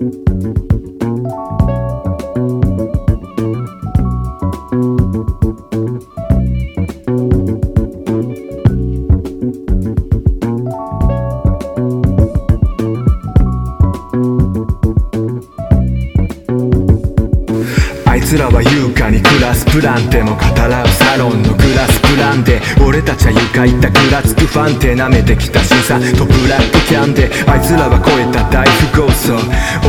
あいつらは優雅に暮らすプランテも語らうサロンのグラスプランで俺たちは床行ったぐらつくファンテ舐めてきた審査とブラックキャンデ。あいつらは超えた大富豪層。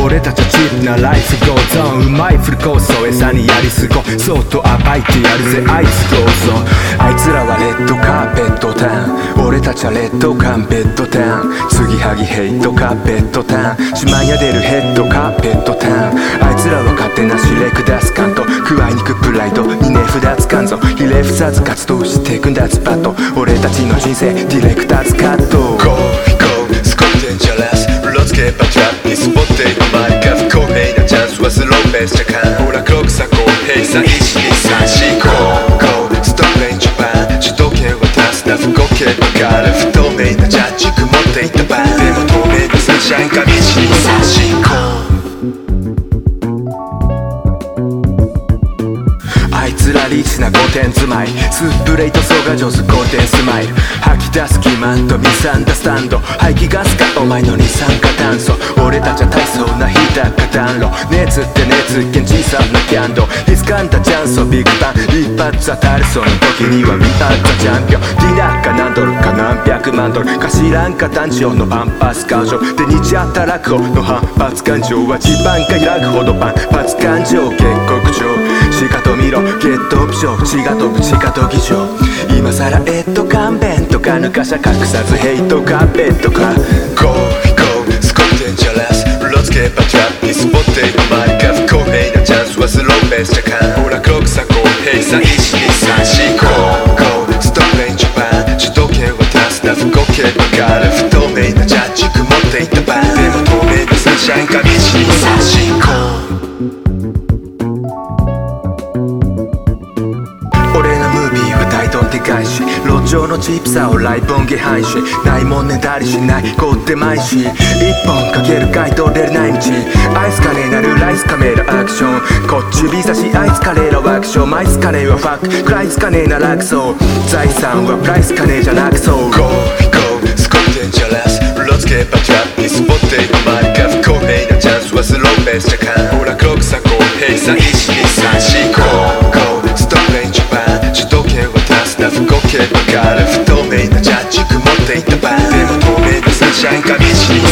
俺たちはチープなライフゴーゾーン。うまいフルコースを餌にやり過ご。そうと暴いてやるぜあいつどうぞあいつらはレッドカーペットターン。俺たちはレッドカンペットターン。継ぎはぎヘイトカーペットターン。しまや出るヘッドカーペットターン。かんぞひれ伏さず活動していくんだスパッと俺たちの人生ディレクターズカット Go, go, スコッテンジャラスロツケバトラップにスポッテイの周りが不公平なチャンスはスローペースじゃかんほら黒くさ公平さ1234 Go, go, ストップレンジャパン主導権渡すな不公平ばかる不透明なジャッジ曇っていたバンでも透明なサンシャインが1234あいつらリーチな5点住まい。スプレイト層が上手5点スマイル吐き出す気マンとミサンダスタンド。排気ガスかお前の二酸化炭素。俺たちは大層な火高暖炉。熱って熱源小さなキャンド。ル掴んだチャンスをビッグバン。一発当たるその時には We are the champion ディナーか何ドルか何百万ドル。か知らんか単調のパンパス感情。で日働く方の反発感情は地盤が開くほど反発感情結告状。しかと見ろゲットオプション血が飛ぶ地下と議場今さらえっと勘弁とか抜かしゃ隠さずヘイトカーペットか Go, go, スコッテンジャラスロツケバトラップにスポッテイの周りが不公平なチャンスはスローペースじゃかんほら黒くさ公平さ1234 Go, go, ストップレンジャパン主導権渡すな不公平ばかる不透明なジャッジ曇っていたバンでも透明なサンシャインは大どんでかいし路上のチープさをライブ音源配信。ないもんねだりしないこってまいし一本かける回答出れない道。アイスカネーなるライスカメラアクション。こっち指差しアイスカレーのワークション。マイスカネーはファッククライスカネーな楽そう財産はプライスカネーじゃなくそう。Go, go, スコッテンジャラスロツケバトラップにスポッテイの周りが不公平なチャンスはスローペースじゃかん。公平ばか